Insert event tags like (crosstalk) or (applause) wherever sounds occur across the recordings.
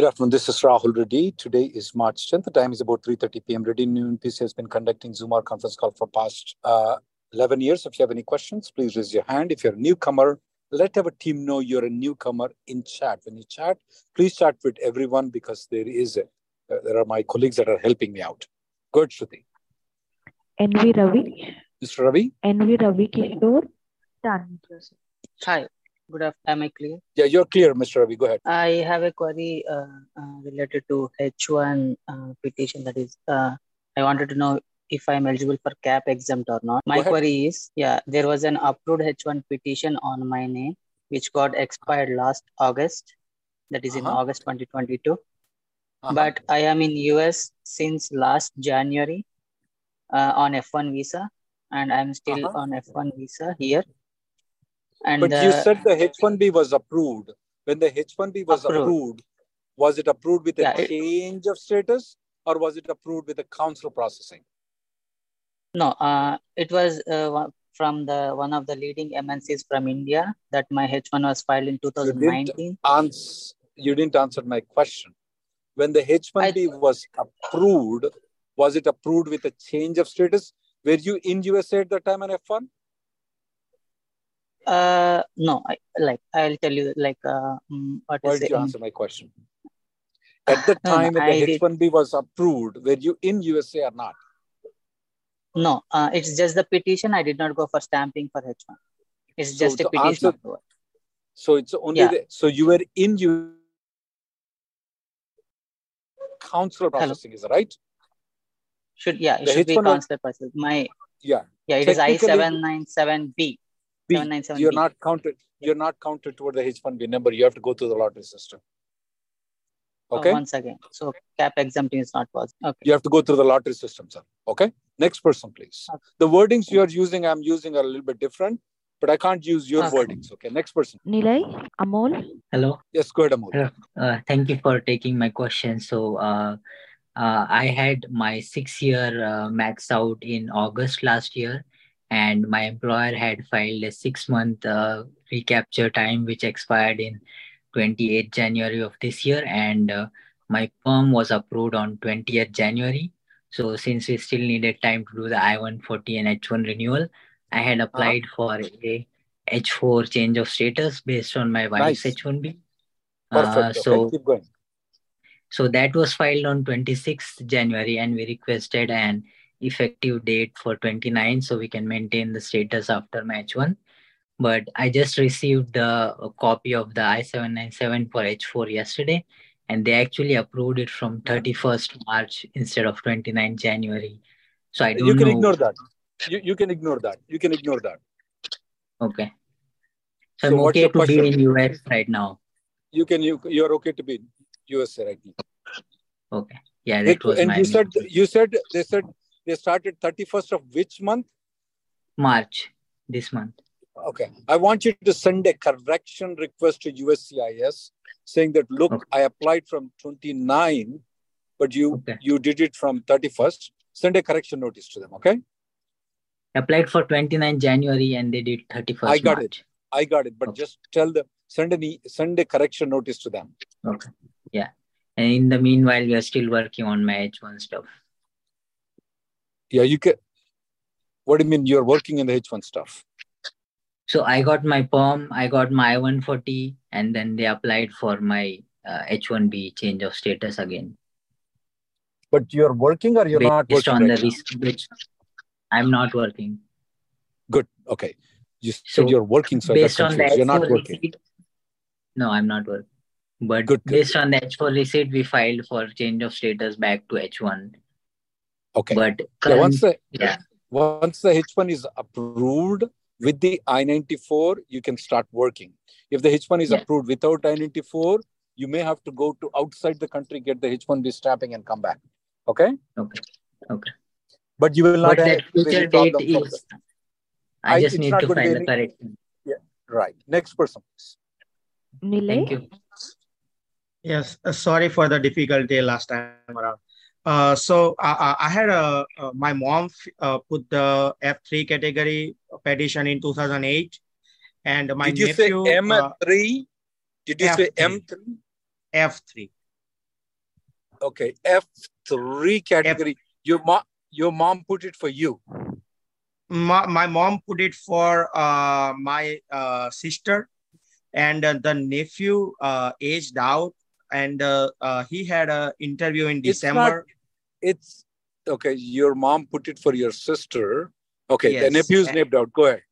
Good afternoon. This is Rahul Reddy. Today is March 10th. The time is about 3.30 p.m. Reddy Neumann PC has been conducting Zoom or conference call for past uh, 11 years. If you have any questions, please raise your hand. If you're a newcomer, let our team know you're a newcomer in chat. When you chat, please chat with everyone because there is a, uh, there are my colleagues that are helping me out. Good, Shruti. NV Ravi. Mr. Ravi? NV Ravi Kishore. Done. Hi, good afternoon. Am I clear? Yeah, you're clear, Mr. Ravi. Go ahead. I have a query uh, uh, related to H1 uh, petition. That is, uh, I wanted to know if I'm eligible for cap exempt or not. My query is, yeah, there was an approved H1 petition on my name, which got expired last August. That is in Uh-huh. August 2022. Uh-huh. But I am in US since last January uh, on F1 visa, and I'm still Uh-huh. on F1 visa here. And But you uh, said the H1B was approved. When the H1B was Approved. approved, was it approved with a Yeah, it- change of status or was it approved with a consular processing? No, uh, it was uh, from the one of the leading MNCs from India that my H1 was filed in 2019. You didn't, Ans- you didn't answer my question. When the H1B was approved, was it approved with a change of status? Were you in USA at the time on F1? Uh, no, I, like I'll tell you, like uh, mm, what Why is did you answer my question? At the (laughs) No, no, time when the H1B was approved, were you in USA or not? No, uh, it's just the petition. I did not go for stamping for H1. It's So just a petition. answer- So it's only Yeah. the, so you were in you consular processing, is that right? Should yeah, it The should be H1 was- consular process. My Yeah. yeah, it is I seven nine seven B. B, 797B. you're not counted. You're not counted toward the H1B number. You have to go through the lottery system. Okay. once again, so cap exempting is not possible. Okay. You have to go through the lottery system, sir. Okay. Next person, please. Okay. The wordings you are using, I'm using are a little bit different, but I can't use your Okay. wordings. Okay. Next person. Nilay. Amol. Hello. Yes, go ahead, Amol. Hello. Uh, thank you for taking my question. So, uh, uh, I had my six year uh, maxed out in August last year, and my employer had filed a six month uh, recapture time, which expired in 28th January of this year. And uh, my perm was approved on 20th January. So, since we still needed time to do the I 140 and H1 renewal, I had applied for a H4 change of status based on my wife's Nice. H1B. Perfect. Uh, okay. so, Keep going. so that was filed on 26th January, and we requested an effective date for 29, so we can maintain the status after match one. But I just received the a copy of the I-797 for H4 yesterday, and they actually approved it from 31st March instead of 29 January. So I don't You can know. ignore that. You, you can ignore that. You can ignore that. Okay. So, So I'm okay to be in US right now. You can you you're okay to be in USA right now. Okay. Yeah, that was and my you said you said they said they started 31st of which month? March this month. Okay. I want you to send a correction request to USCIS saying that look, Okay. I applied from 29, but you Okay. you did it from 31st. Send a correction notice to them. Okay. applied for 29 January and they did 31st I got it. I got it. But Okay. just tell them send an e- send a correction notice to them. Okay. Yeah. And in the meanwhile, we are still working on my H1 stuff. Yeah, you can. What do you mean you're working in the H1 stuff? So I got my perm, I got my I-140, and then they applied for my uh, H1B change of status again. But you're working or you're not based working on right the risk, based, I'm not working. Good. Okay. You said So, you're working, so based on the. You're not working. receipt, no, I'm not working. But Good, good. based on the H4 receipt, we filed for change of status back to H1. Okay. But Yeah, once the yeah, once the H1 is approved with the I-94, you can start working. If the H1 is Yeah. approved without I-94, you may have to go to outside the country, get the H1B stamping, and come back. Okay. okay. Okay. But you will not But have that future date problem is, I I- just need to going to be file the correct. Yeah. right. Next person, please. Nilay. Thank you. Yes, uh, sorry for the difficulty last time around. Uh, so I, I I had a uh, my mom f- uh, put the F3 category petition in 2008, and my Did you nephew say uh, M3? Did you say F3. M3? F3. Okay, F3 category. Your mom, your mom put it for you. My, my mom put it for uh, my uh, sister, and uh, the nephew uh, aged out, and uh, uh, he had a interview in It's not- December. It's okay. Your mom put it for your sister. Okay, the nephew's And- named out. Go ahead.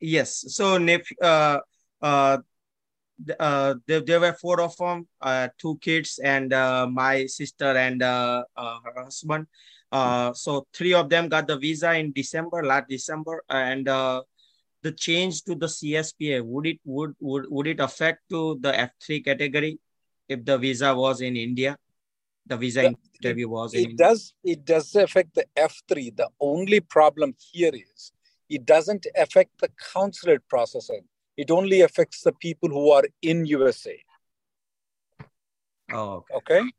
Yes. So nephew, uh, uh, uh, there, there were four of them, uh, two kids and uh, my sister and uh, uh, her husband. Uh, so three of them got the visa in December, last December, and uh, the change to the CSPA would it would would would it affect to the F three category if the visa was in India? The visa The- interview was in It India. does. It does affect the F3. The only problem here is it doesn't affect the consulate processing. It only affects the people who are in USA. Oh, okay. Okay,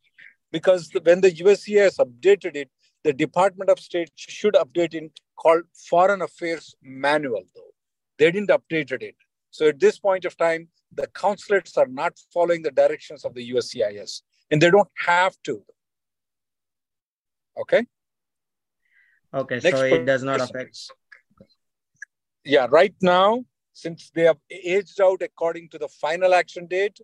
because the, when the USCIS has updated it, the Department of State should update in called Foreign Affairs Manual. Though they didn't update it. So at this point of time, the consulates are not following the directions of the USCIS, and they don't have to. Okay. Okay. Next So it does not affect. Yeah, right now, since they have aged out according to the final action date,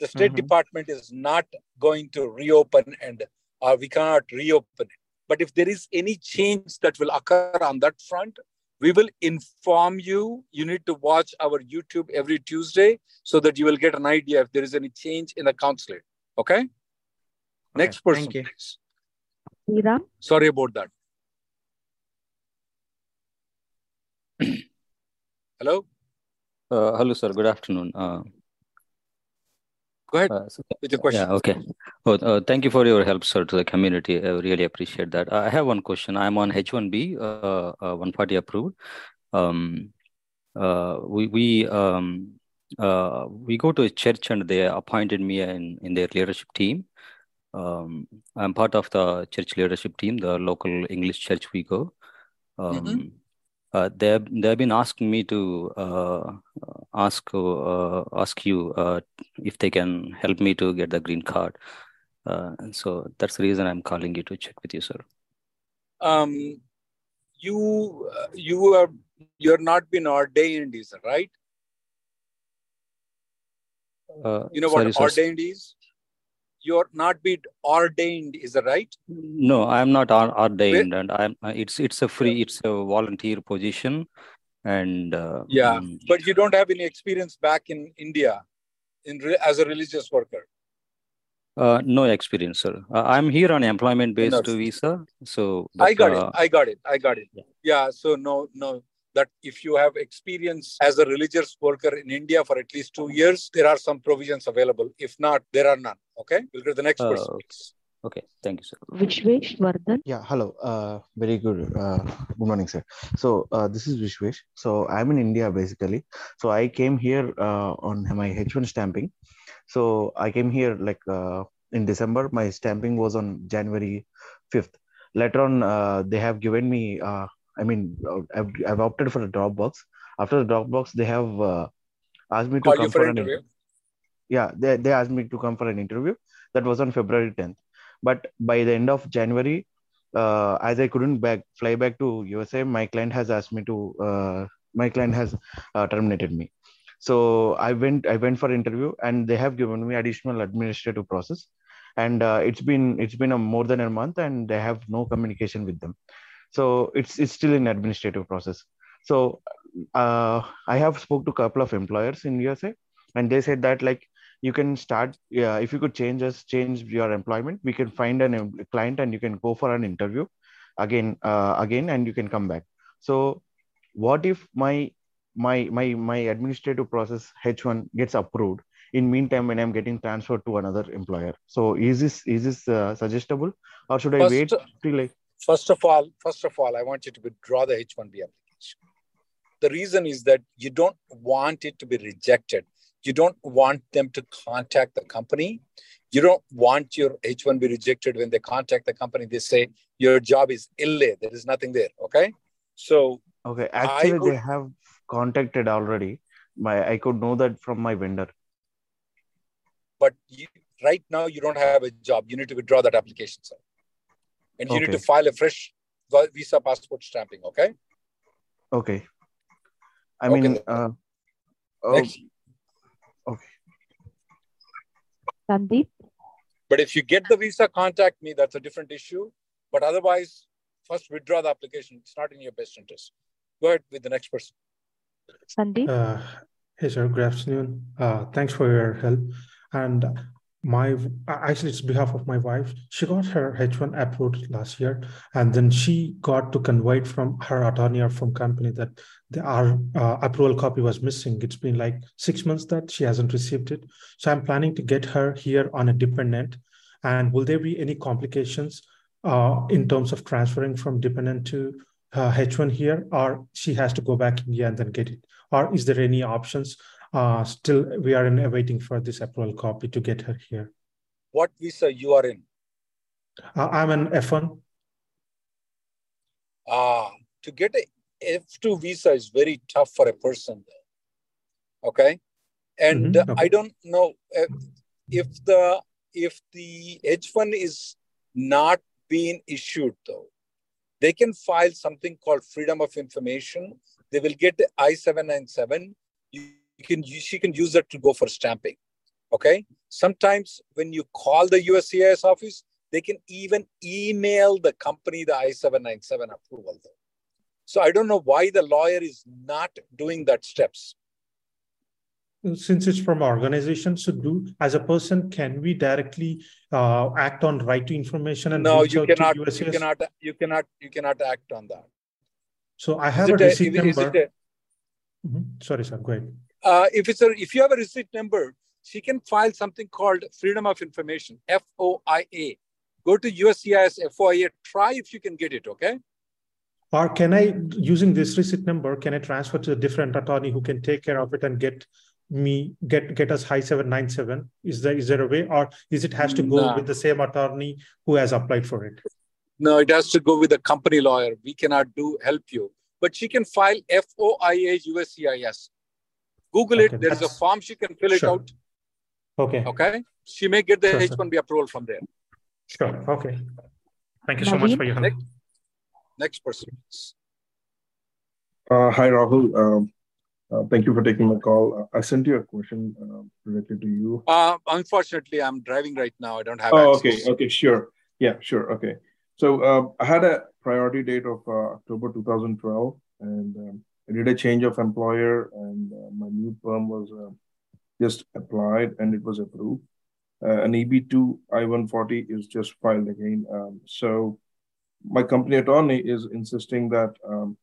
the State Mhm. Department is not going to reopen and uh, we cannot reopen it. But if there is any change that will occur on that front, we will inform you. You need to watch our YouTube every Tuesday so that you will get an idea if there is any change in the consulate. Okay? Next person, thank you. please. Sriram. Sorry about that. (clears throat) Hello? Uh, hello, sir. Good afternoon. Uh, Go ahead uh, so- with your question. yeah, okay. Oh, uh, thank you for your help, sir, to the community. I really appreciate that. I have one question. I'm on H1B, uh, uh, 140 approved. Um, uh, we we um, uh, we go to a church and they appointed me in in their leadership team. Um, I'm part of the church leadership team, the local English church we go. Um, uh, they they've been asking me to uh, ask uh, ask you uh, if they can help me to get the green card. Uh, and so that's the reason I'm calling you to check with you, sir. Um, you uh, you are you're not been ordained, is right? Uh, You know sorry, what sir. ordained is? You're not be ordained, is that right? No, I'm not or- ordained, and I'm. uh, It's it's a free, it's a volunteer position, and uh, Yeah. mm, But you don't have any experience back in India in re- as a religious worker. uh, no experience, sir. Uh, I'm here on employment-based No. visa, so. I got uh, it. I got it. I got it. Yeah. Yeah. So no, no. That if you have experience as a religious worker in India for at least two years, there are some provisions available. If not, there are none. Okay. We'll go to the next Uh, person. okay. please. Okay, thank you, sir. Vishwesh Vardhan. Yeah, hello. Uh, very good. Uh, good morning, sir. So uh, this is Vishwesh. So I'm in India basically. So I came here uh, on my H1 stamping. So I came here like uh, in December. My stamping was on January 5th. Later on, uh, they have given me. I mean, uh, I've, I've opted for a Dropbox. After the Dropbox, they have uh, asked me to Call come you for an interview. yeah they, they asked me to come for an interview. That was on february 10th but by the end of january uh, as i couldn't back fly back to usa my client has asked me to uh, my client has uh, terminated me. So i went i went for interview and they have given me additional administrative process. And uh, it's been it's been a more than a month and they have no communication with them So it's it's still in administrative process. So uh, I have spoke to a couple of employers in USA, and they said that like you can start yeah if you could change us change your employment we can find an em- client and you can go for an interview again uh, again and you can come back. So what if my my my my administrative process h1 gets approved? In meantime when i'm getting transferred to another employer. So is this is this uh, suggestible? Or should i First- wait till like First of all, first of all, I want you to withdraw the H-1B application. The reason is that you don't want it to be rejected. You don't want them to contact the company. You don't want your H-1B rejected when they contact the company. They say your job is ille. There is nothing there. Okay. So okay actually would- they have contacted already my i could know that from my vendor but you, right now you don't have a job. You need to withdraw that application, sir. And you need to file a fresh visa passport stamping. Okay. okay i Okay, mean then. uh, oh, Next. Sandeep, But if you get the visa, contact me. That's a different issue. But otherwise, first withdraw the application. It's not in your best interest. Go ahead with the next person. Sandeep, Uh, hey, sir. Good afternoon. Uh, thanks for your help. And my actually, it's behalf of my wife. She got her H1 approved last year, and then she got to convey it from her attorney or from company that the our uh, approval copy was missing. It's been like six months that she hasn't received it. So I'm planning to get her here on a dependent. And will there be any complications uh, in terms of transferring from dependent to uh, H1 here, or she has to go back India and then get it? Or is there any options? Uh, still, we are in waiting for this approval copy to get her here. What visa you are in? Uh, I'm an F1. Ah, to get a F2 visa is very tough for a person. Okay. And Mhm, uh, okay. I don't know if, if the if the H1 is not being issued though, they can file something called freedom of information. They will get the I-797. You, you can you, she can use that to go for stamping. Okay. Sometimes when you call the USCIS office, they can even email the company the I-797 approval. So I don't know why the lawyer is not doing that steps. Since it's from organization, so do as a person, can we directly uh, act on right to information and No, you cannot, you cannot, you cannot, you cannot act on that. So I have a a- receipt is it number. a- Mhm. Sorry, sir. Go ahead. Uh, if it's a, if you have a receipt number, she can file something called Freedom of Information, FOIA. Go to USCIS FOIA, try if you can get it, okay? Or can I, using this receipt number, can I transfer to a different attorney who can take care of it and get me, get, get us high seven nine seven? Is there, is there a way, or is it has to go No. with the same attorney who has applied for it? No, it has to go with a company lawyer. We cannot do help you. But she can file FOIA USCIS. Google Okay, it. There is a form she can fill it out. Okay, Okay. She may get the Sure. H1B approval from there. sure, okay. Thank you so much for your help. Next. Next person. Uh, hi, Rahul. Um, uh, thank you for taking my call. Uh, I sent you a question uh, related to you. Uh, unfortunately, I'm driving right now. I don't have Oh, access. okay. Okay. Sure. Yeah, sure. Okay. So um, I had a priority date of uh, October 2012, and um, I did a change of employer, and uh, my new perm was uh, just applied and it was approved. Uh, an EB2 I-140 is just filed again. Um, so my company attorney is insisting that um,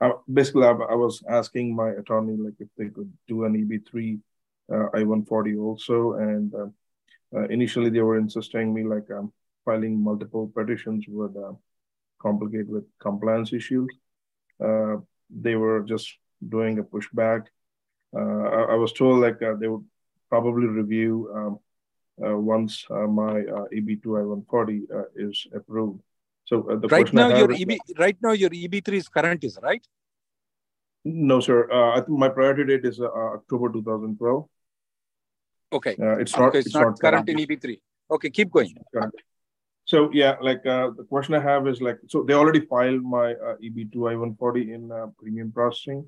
I, basically I, I was asking my attorney like if they could do an EB3 uh, I-140 also, and uh, uh, initially they were insisting me like um, filing multiple petitions would uh, complicate with compliance issues. Uh, they were just doing a pushback. Uh, I, I was told like uh, they would probably review um, uh, once uh, my uh, EB2 I-140 uh, is approved. So the Right now, your EB, right now your EB3 is current, is right? No, sir. Uh, I think my priority date is uh, October 2012. Okay. Uh, it's not. Okay, it's, not, current in EB3. Okay, keep going. So yeah, like uh, the question I have is like, so they already filed my uh, EB2 I-140 in uh, premium processing.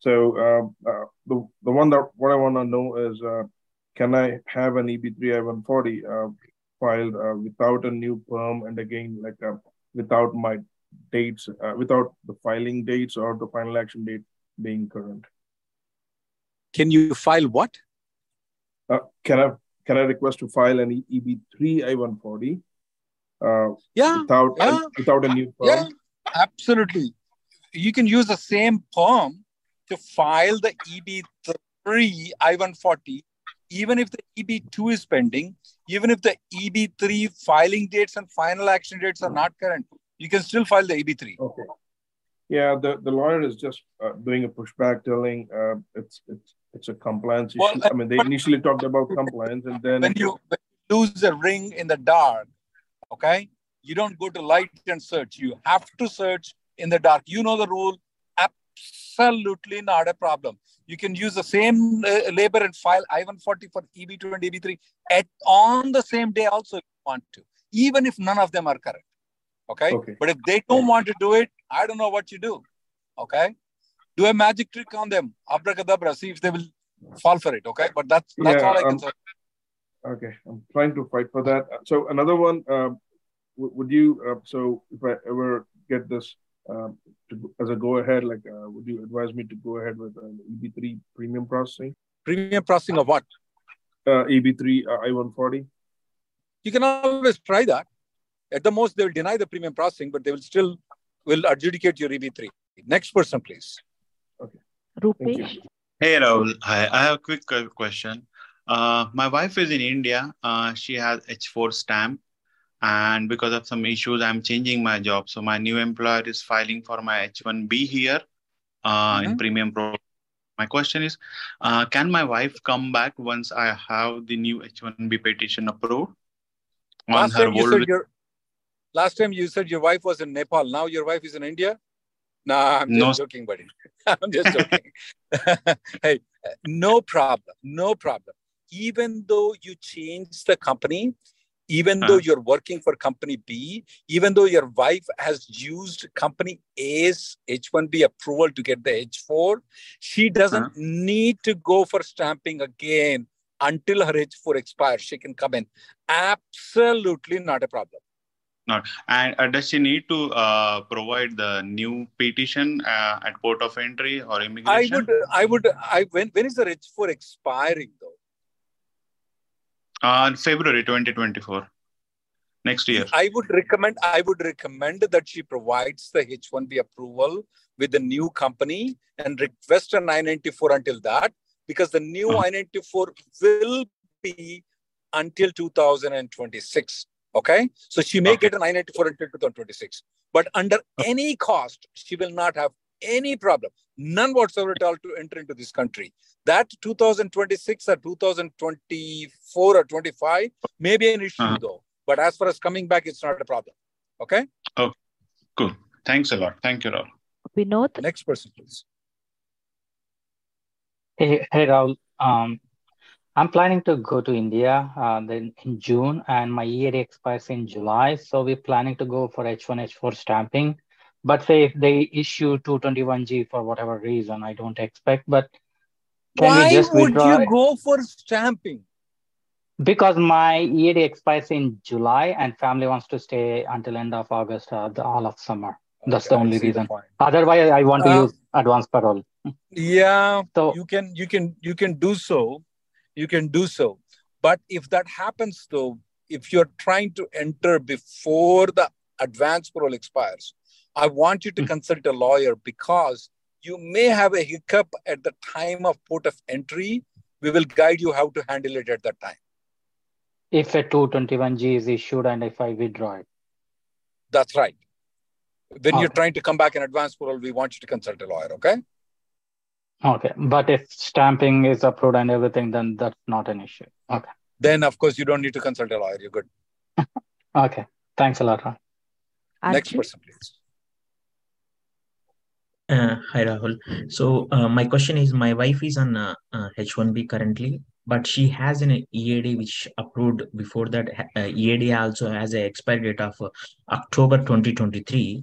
So uh, uh, the the one that what I want to know is, uh, can I have an EB3 I-140 uh, filed uh, without a new perm and again like uh, without my dates uh, without the filing dates or the final action date being current. Can you file what? Uh, can I can I request to file an EB3 I-140? Uh, yeah. Without yeah. A, without a new? Yeah, absolutely. You can use the same perm to file the EB3 I-140, even if the EB2 is pending, even if the EB3 filing dates and final action dates are not current, you can still file the EB3. Okay. Yeah, the, the lawyer is just uh, doing a pushback, telling uh, it's it's it's a compliance issue. Well, I mean, they initially talked about compliance, and then when you, when you lose a ring in the dark, okay, you don't go to light and search. You have to search in the dark. You know the rule. Absolutely not a problem. You can use the same uh, labor and file I-140 for EB2 and EB3 at on the same day also if you want to, even if none of them are correct. Okay? okay. But if they don't want to do it, I don't know what you do. Okay? Do a magic trick on them. Abracadabra. See if they will fall for it. Okay? But that's that's yeah, all I can um, say. Okay. I'm trying to fight for that. So another one, uh, would you, uh, so if I ever get this um, to, as a go ahead, like, uh, would you advise me to go ahead with an EB3 premium processing? Premium processing of what? Uh, EB3 uh, I-140. You can always try that. At the most, they will deny the premium processing, but they will still will adjudicate your EB3. Next person, please. Okay. Rupesh. Hey, Rahul. Hi. I have a quick question. Uh, my wife is in India. Uh, she has H4 stamp, and because of some issues, I'm changing my job. So my new employer is filing for my H1B here uh, mm-hmm. in Premium Pro. My question is, uh, can my wife come back once I have the new H1B petition approved? On her old Last time you said your wife was in Nepal. Now your wife is in India? Nah, I'm just no. joking, buddy. (laughs) I'm just joking. (laughs) hey, no problem. No problem. Even though you change the company, even uh though you're working for company B, even though your wife has used company A's H1B approval to get the H4, she doesn't uh need to go for stamping again until her H4 expires. She can come in. Absolutely not a problem. Not. And uh, does she need to uh, provide the new petition uh, at port of entry or immigration? I would. I would. I when when is the H4 expiring though? Uh, February 2024. Next year. I would recommend. I would recommend that she provides the H1B approval with the new company and request a 994 until that, because the new uh-huh. 994 will be until 2026 Okay. So she may okay. get a 994 until 2026. But under any cost, she will not have any problem, none whatsoever at all to enter into this country. That 2026 or 2024 or 25 may be an issue uh-huh. though. But as far as coming back, it's not a problem. Okay. Okay. cool. Thanks a lot. Thank you, Rahul. Vinod. Next person, please. Hey, hey Rahul. Um, I'm planning to go to India uh, then in June, and my EAD expires in July. So we're planning to go for H1, H4 stamping. But say if they issue 221G for whatever reason, I don't expect. But why would you it? go for stamping? Because my EAD expires in July, and family wants to stay until end of August, uh, the, all of summer. That's okay, the only reason. The Otherwise, I want to uh, use advance parole. Yeah, so you can you can you can do so you can do so. But if that happens, though, if you're trying to enter before the advance parole expires, I want you to mm. consult a lawyer because you may have a hiccup at the time of port of entry. We will guide you how to handle it at that time. If a 221G is issued and if I withdraw it. That's right. When okay. you're trying to come back in advance parole, we want you to consult a lawyer, okay? Okay, but if stamping is approved and everything, then that's not an issue. Okay. Then of course you don't need to consult a lawyer. You're good. (laughs) okay. Thanks a lot. Ron. Next person, please. Uh, hi Rahul. So uh, my question is, my wife is on uh, H1B currently, but she has an EAD which approved before that. Uh, EAD also has an expiry date of uh, October 2023,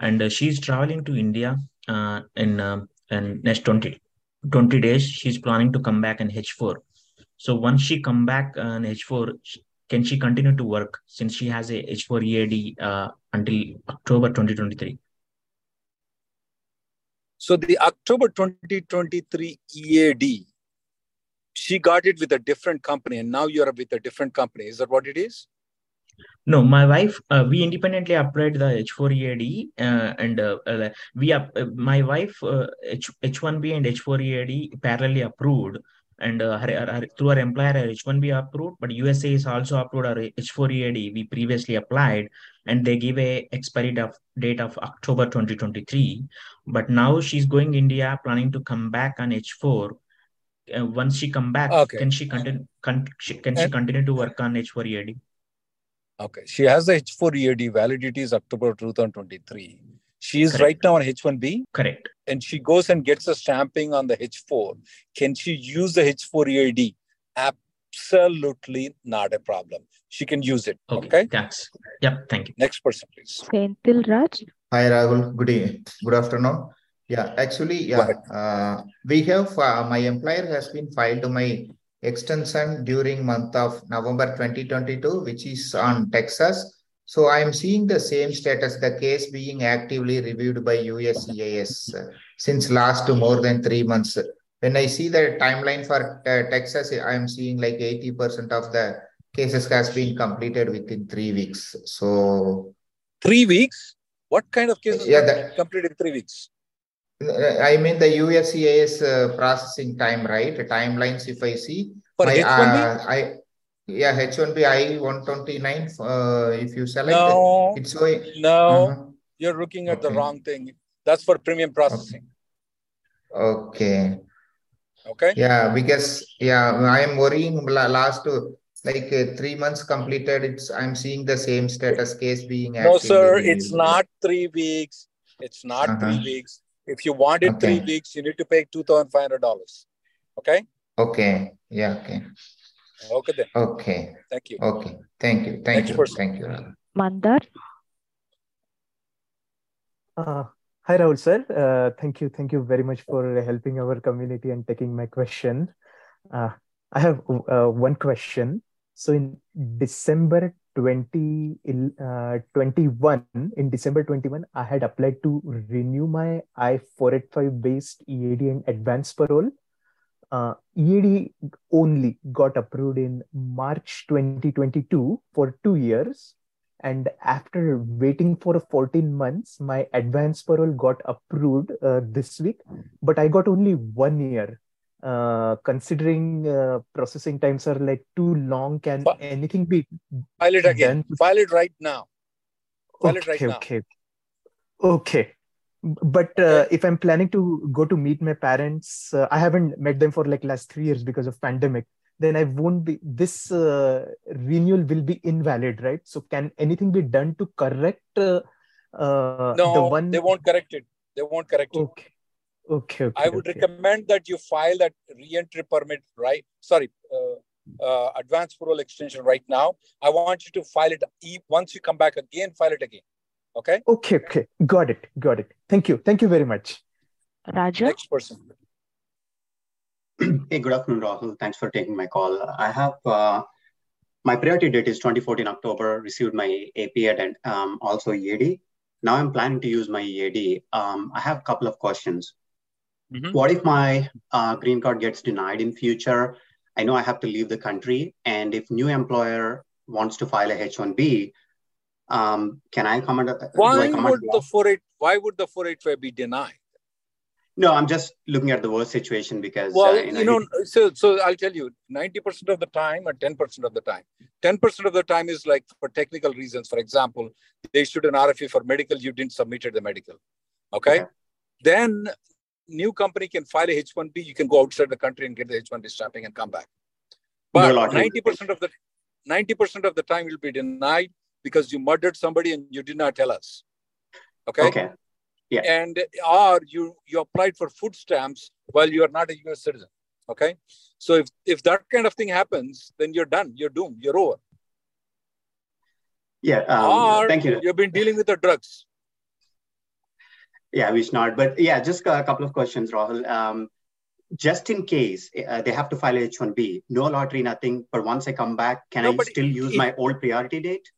and uh, she's traveling to India in um, and next 20, 20 days she's planning to come back in h4 so once she come back on h4 can she continue to work since she has a H4 EAD uh, until October 2023? So the October 2023 EAD, she got it with a different company, and now you're with a different company. Is that what it is? No, my wife, uh, we independently applied the H4 EAD, uh, and uh, uh we uh, my wife H H1B and H4 EAD parallelly approved, and uh, her, her, through our employer H1B approved, but USA is also approved our H4 EAD we previously applied, and they give a expiry date of October 2023. But now she's going India, planning to come back on H4. Uh, once she come back, okay. can she continue? Can, can she continue to work on H4 EAD? Okay. She has the H4 EAD validity is October 2023. She is Correct. right now on H1B. Correct. And she goes and gets a stamping on the H4. Can she use the H4 EAD? Absolutely not a problem. She can use it. Okay. okay? Thanks. Yep. Thank you. Next person, please. Senthil Raj. Hi, Rahul. Good day. Good afternoon. Yeah, actually, yeah, uh, we have uh, my employer has been filed to my extension during month of November 2022, which is on Texas. So I am seeing the same status, the case being actively reviewed by USCIS since last more than three months. When I see the timeline for uh, Texas, I am seeing like 80% of the cases has been completed within three weeks. So three weeks? What kind of cases yeah, the, completed in three weeks? I mean the USCIS uh, processing time, right? Timelines, if I see. For my, H1B? Uh, I, yeah, H1B I-129, uh, if you select no, it, it's going. No, uh-huh. you're looking at okay. the wrong thing. That's for premium processing. Okay. Okay. Yeah, because, yeah, I am worrying last uh, like uh, three months completed. It's I'm seeing the same status case being. No, sir, it's not three weeks. It's not uh-huh. three weeks if you want it okay. three weeks, you need to pay two thousand five hundred dollars. Okay. Okay. Yeah. Okay. Okay then. Okay. Thank you. Okay. Thank you. Thank Next you. Person. Thank you. Mandar. Uh, hi Rahul sir. Uh, thank you. Thank you very much for helping our community and taking my question. Uh, I have uh, one question. So in December 2021 uh, in december 21 i had applied to renew my i-485 based ead and advance parole uh, ead only got approved in march 2022 for two years and after waiting for 14 months my advance parole got approved uh, this week but i got only one year uh, considering uh, processing times are like too long, can anything be file it again? Done? File it right now. File okay, it right now. Okay. Okay. But uh, okay. if I'm planning to go to meet my parents, uh, I haven't met them for like last three years because of pandemic. Then I won't be. This uh, renewal will be invalid, right? So can anything be done to correct? Uh, no, the one... they won't correct it. They won't correct it. Okay. Okay, okay I would okay. recommend that you file that re-entry permit right. Sorry, uh, uh, advanced parole extension right now. I want you to file it. Once you come back again, file it again. Okay. Okay. Okay. Got it. Got it. Thank you. Thank you very much. Raja. Next person. (clears throat) hey, good afternoon, Rahul. Thanks for taking my call. I have uh, my priority date is 2014 October. Received my APA and um, also EAD. Now I'm planning to use my EAD. Um, I have a couple of questions. Mm-hmm. What if my uh, green card gets denied in future? I know I have to leave the country, and if new employer wants to file a H-1B, um, can I comment? Why I would the 48? Why would the 485 be denied? No, I'm just looking at the worst situation because well, uh, you know, you know so so I'll tell you, 90% of the time or 10% of the time. 10% of the time is like for technical reasons. For example, they issued an RFE for medical, you didn't submit the medical. Okay? okay. Then new company can file a H1B, you can go outside the country and get the H1B stamping and come back. But no 90% of the 90% of the time you'll be denied because you murdered somebody and you did not tell us. Okay. Okay. Yeah. And or you you applied for food stamps while you are not a US citizen. Okay. So if if that kind of thing happens, then you're done. You're doomed. You're over. Yeah. Um, or thank you. You've been dealing with the drugs. Yeah, we not. But yeah, just a couple of questions, Rahul. Um, just in case uh, they have to file H1B, no lottery, nothing. But once I come back, can No, I still use it- my old priority date?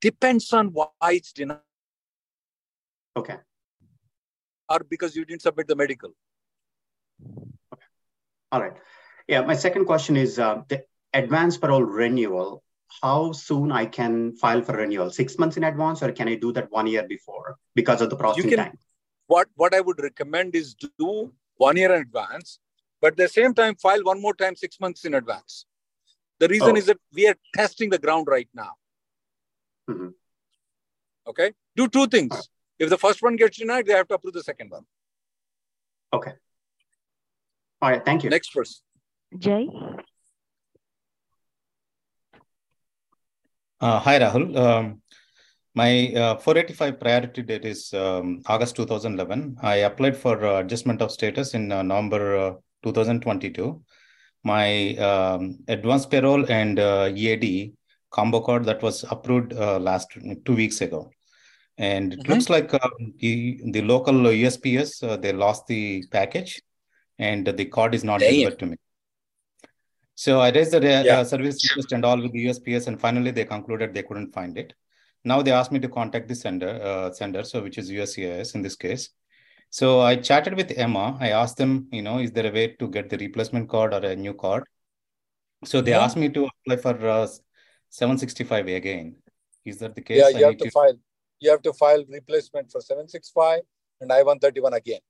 Depends on why it's denied Okay. or because you didn't submit the medical. Okay. All right. Yeah. My second question is uh, the advance parole renewal. How soon I can file for renewal? Six months in advance, or can I do that one year before because of the processing can time? what what I would recommend is do one year in advance, but at the same time file one more time six months in advance. The reason Oh. is that we are testing the ground right now. Mhm. Okay, do two things. If the first one gets denied, they have to approve the second one. Okay. All right. Thank you. Next person. Jay, Uh, hi, Rahul. Um, my uh, 485 priority date is um, August 2011. I applied for uh, adjustment of status in uh, November uh, 2022. My um, advance parole and uh, EAD combo card that was approved uh, last two weeks ago. And it Mhm. looks like uh, the, the local USPS, uh, they lost the package and the card is not Damn. delivered to me. So I raised the uh, Yeah. service request and all with the USPS, and finally they concluded they couldn't find it. Now they asked me to contact the sender, uh, sender, so which is USCIS in this case. So I chatted with Emma. I asked them, you know, is there a way to get the replacement card or a new card? So they Mhm. asked me to apply for uh, 765 again. Is that the case? Yeah, I you have need to file. You have to file replacement for seven six five and I one thirty one again.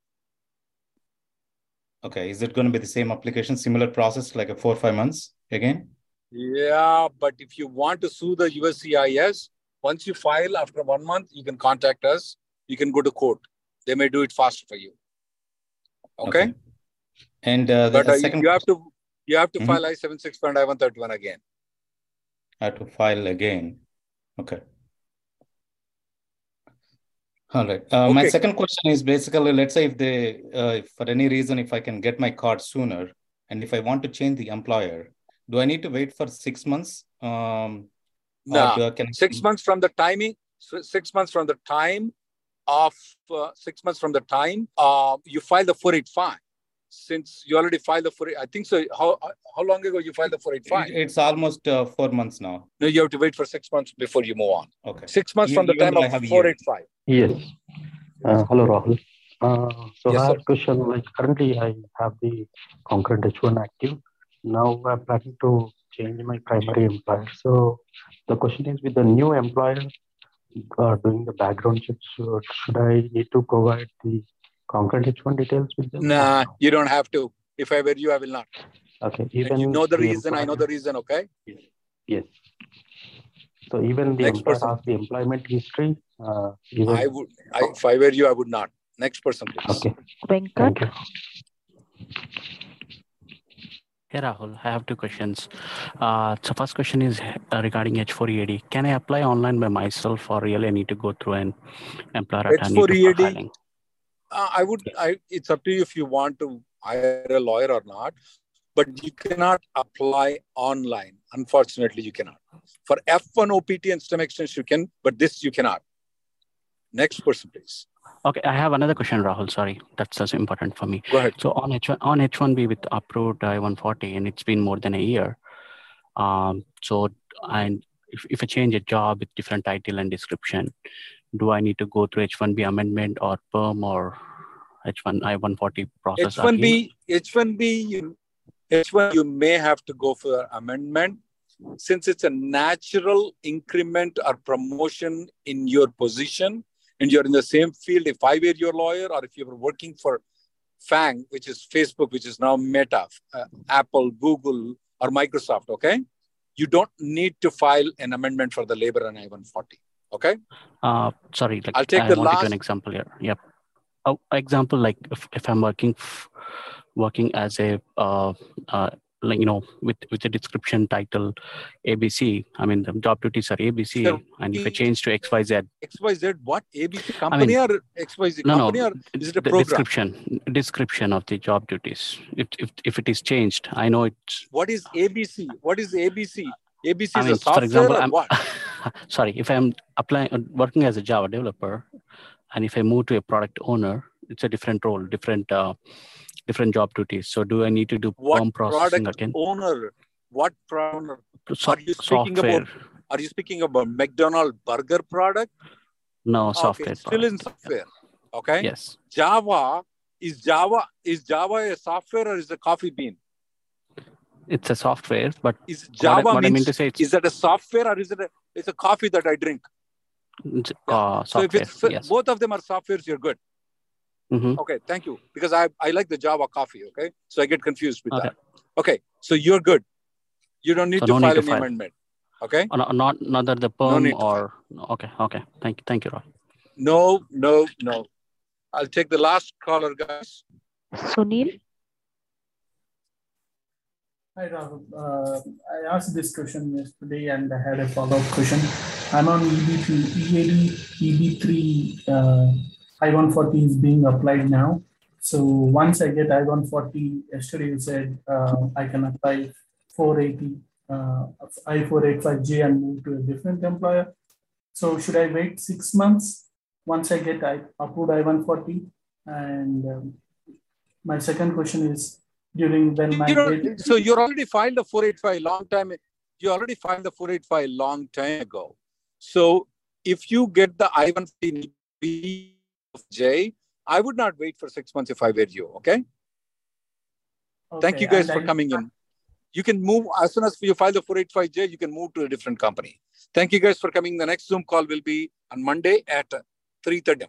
Okay, is it going to be the same application, similar process, like a four or five months again? Yeah, but if you want to sue the USCIS, once you file after one month, you can contact us. You can go to court. They may do it faster for you. Okay, And uh, the but uh, you, second, you have to you have to Mhm. file I seven six and I one thirty one again. I have to file again. Okay. All right. Uh, My second question is basically, let's say if they, uh, if for any reason, if I can get my card sooner, and if I want to change the employer, do I need to wait for six months? Um, or Nah, I, can six months from the timing, six months from the time of uh, six months from the time uh, you file the 485. Since you already filed the 4, I think so. How how long ago you filed the 485? It- It's almost uh, four months now. No, you have to wait for six months before you move on. Okay. Six months E- from the time of have a year. 485. Yes. Uh, hello, Rahul. Uh, so Yes, I have a question. Like currently, I have the concurrent H1 active. Now I'm planning to change my primary employer. So the question is, with the new employer uh, doing the background check, should, should I need to provide the concurrent H one details with them? Nah, you don't have to. If I were you, I will not. Okay. Even you know the, the reason. I know the reason. Okay. Yes. yes. So even the Next employer person. has the employment history. Uh, I would. I, if I were you, I would not. Next person, please. Okay. you. Hey Rahul, I have two questions. Uh, so first question is uh, regarding H4EAD. Can I apply online by myself, or really I need to go through an employer? H4EAD. Uh, I would. I. It's up to you if you want to hire a lawyer or not. But you cannot apply online. Unfortunately, you cannot. For F1 OPT and STEM extension, you can, but this you cannot. Next person, please. Okay, I have another question, Rahul. Sorry, that's just important for me. Go ahead. So on H1 on H1B with approved I-140, and it's been more than a year. Um, so and if, if I change a job with different title and description, do I need to go through H1B amendment or perm or H1 I-140 process? H1B, H1B, you, H1, you may have to go for amendment since it's a natural increment or promotion in your position and you're in the same field. If I were your lawyer or if you were working for FANG, which is Facebook, which is now Meta, uh, Apple, Google, or Microsoft, okay? You don't need to file an amendment for the labor and I-140, okay? Uh, sorry, like I'll take I the give last- an example here. Yep. Oh, example like if, if I'm working f- working as a uh, uh, like you know with with a description title ABC. I mean the job duties are ABC, Sir, and if I change to XYZ, XYZ, what? ABC company or XYZ no, no, company or is it a the program? description description of the job duties. If if if it is changed, I know it's. What is ABC? What is ABC? ABC I is mean, a software for example, or I'm what? (laughs) (laughs) sorry if I'm applying working as a Java developer, and if I move to a product owner, it's a different role, different uh, different job duties. So do I need to do What processing product again? owner? What product? So- Are you speaking software. about? Are you speaking about McDonald burger product? No, Okay, software. still in software. Okay. Yes. Java is Java is Java a software or is it a coffee bean? It's a software, but Is what, I- Java what I mean means to say is that a software or is it a it's a coffee that I drink? it's, uh, So if it's yes. both of them are softwares, you're good. Mhm. Okay, thank you. Because I I like the Java coffee. Okay, so I get confused with Okay. that. Okay, so you're good. You don't need So to no need file to an file. amendment. Okay. Uh, no- not not that the No perm need to or okay, okay. Thank you, thank you, Roy. No, no, no. I'll take the last caller, guys. Sunil. Hi, Rahul. Uh, I asked this question yesterday and I had a follow-up question. I'm on E EB2, EAD, EB3, uh, I-140 is being applied now. So once I get I-140, yesterday you said uh, I can apply 480, uh, I-485J and move to a different employer. So should I wait six months once I get I approved I-140? And um, my second question is, during when my You so you already filed the 485 long time. You already filed the 485 long time ago. So if you get the I-140 of J, I would not wait for six months if I were you. Okay. Thank you guys for coming in. You can move as soon as you file the 485J, you can move to a different company. Thank you guys for coming. The next Zoom call will be on Monday at 3:30.